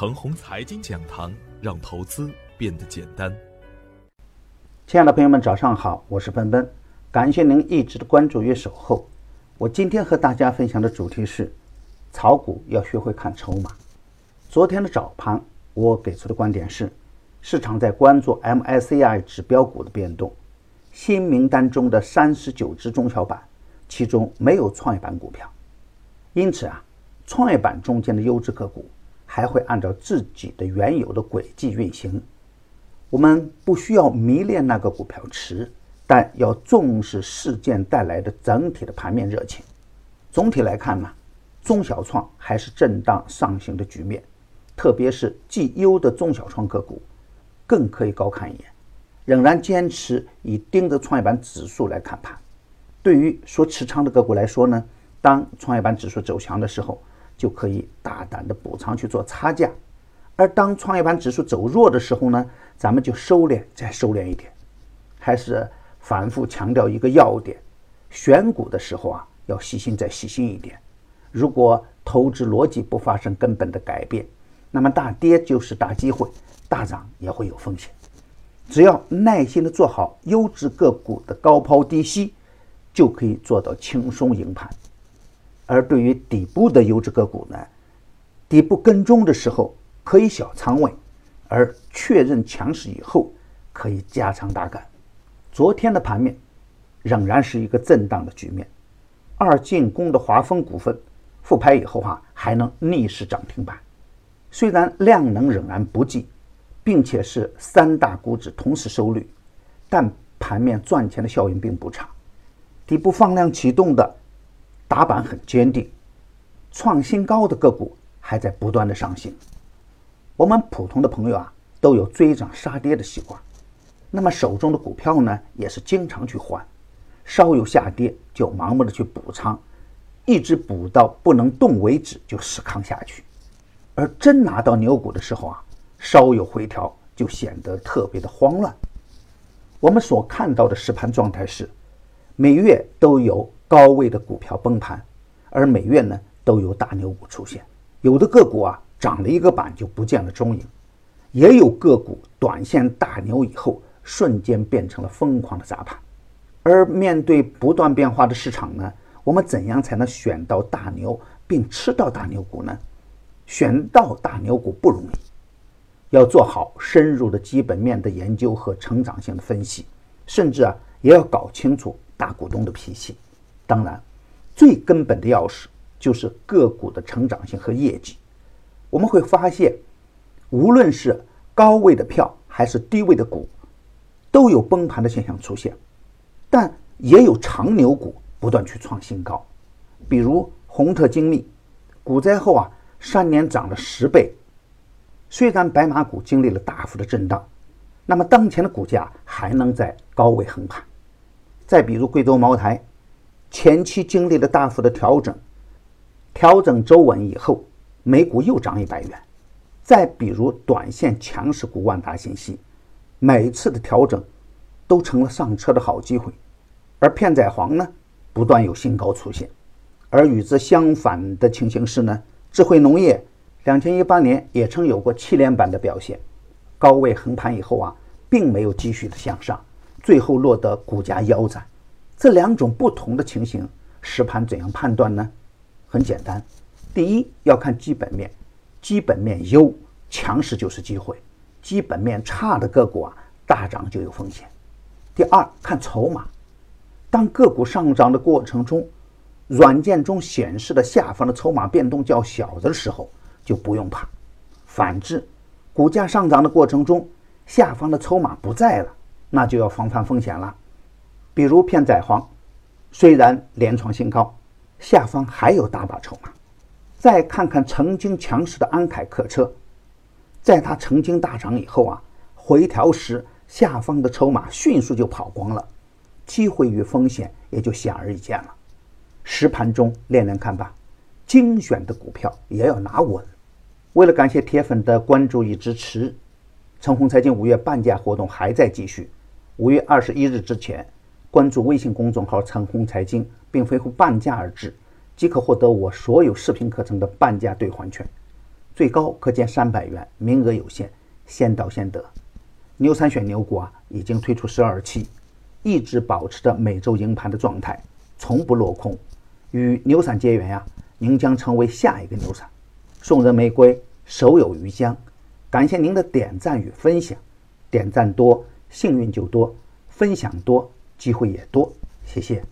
程红财经讲堂，让投资变得简单。亲爱的朋友们，早上好，我是奔奔，感谢您一直的关注与守候。我今天和大家分享的主题是：炒股要学会看筹码。昨天的早盘，我给出的观点是，市场在关注 MSCI 指标股的变动，新名单中的三十九只中小板，其中没有创业板股票，因此啊。创业板中间的优质个股还会按照自己的原有的轨迹运行。我们不需要迷恋那个股票池，但要重视事件带来的整体的盘面热情。总体来看呢，中小创还是震荡上行的局面，特别是绩优的中小创个股更可以高看一眼。仍然坚持以盯着创业板指数来看盘。对于说持仓的个股来说呢，当创业板指数走强的时候，就可以大胆的补仓去做差价，而当创业板指数走弱的时候呢，咱们就收敛再收敛一点。还是反复强调一个要点：选股的时候啊，要细心再细心一点。如果投资逻辑不发生根本的改变，那么大跌就是大机会，大涨也会有风险。只要耐心的做好优质个股的高抛低吸，就可以做到轻松赢盘。而对于底部的优质个股呢，底部跟踪的时候可以小仓位，而确认强势以后可以加仓大干。昨天的盘面仍然是一个震荡的局面，二进攻的华丰股份复牌以后哈还能逆势涨停板，虽然量能仍然不济，并且是三大股指同时收绿，但盘面赚钱的效应并不差，底部放量启动的。打板很坚定，创新高的个股还在不断的上行。我们普通的朋友啊，都有追涨杀跌的习惯，那么手中的股票呢，也是经常去换，稍有下跌就盲目的去补仓，一直补到不能动为止就死扛下去。而真拿到牛股的时候啊，稍有回调就显得特别的慌乱。我们所看到的实盘状态是，每月都有。高位的股票崩盘，而每月呢都有大牛股出现，有的个股啊涨了一个板就不见了踪影，也有个股短线大牛以后瞬间变成了疯狂的砸盘。而面对不断变化的市场呢，我们怎样才能选到大牛并吃到大牛股呢？选到大牛股不容易，要做好深入的基本面的研究和成长性的分析，甚至啊也要搞清楚大股东的脾气。当然，最根本的钥匙就是个股的成长性和业绩。我们会发现，无论是高位的票还是低位的股，都有崩盘的现象出现，但也有长牛股不断去创新高。比如宏特精密，股灾后啊，三年涨了十倍。虽然白马股经历了大幅的震荡，那么当前的股价还能在高位横盘。再比如贵州茅台。前期经历了大幅的调整，调整周稳以后，美股又涨一百元。再比如短线强势股万达信息，每次的调整都成了上车的好机会。而片仔癀呢，不断有新高出现。而与之相反的情形是呢，智慧农业两千一八年也曾有过七连板的表现，高位横盘以后啊，并没有继续的向上，最后落得股价腰斩。这两种不同的情形，实盘怎样判断呢？很简单，第一要看基本面，基本面优，强势就是机会；基本面差的个股啊，大涨就有风险。第二看筹码，当个股上涨的过程中，软件中显示的下方的筹码变动较小的时候，就不用怕；反之，股价上涨的过程中，下方的筹码不在了，那就要防范风险了。比如片仔癀，虽然连创新高，下方还有大把筹码。再看看曾经强势的安凯客车，在它曾经大涨以后啊，回调时下方的筹码迅速就跑光了，机会与风险也就显而易见了。实盘中练练看吧，精选的股票也要拿稳。为了感谢铁粉的关注与支持，陈红财经五月半价活动还在继续，五月二十一日之前。关注微信公众号“长虹财经”，并回复“半价”二字，即可获得我所有视频课程的半价兑换券。最高可减三百元，名额有限，先到先得。牛三选牛股啊，已经推出十二期，一直保持着每周赢盘的状态，从不落空。与牛散结缘呀，您将成为下一个牛散。送人玫瑰，手有余香。感谢您的点赞与分享，点赞多，幸运就多；分享多，机会也多。谢谢。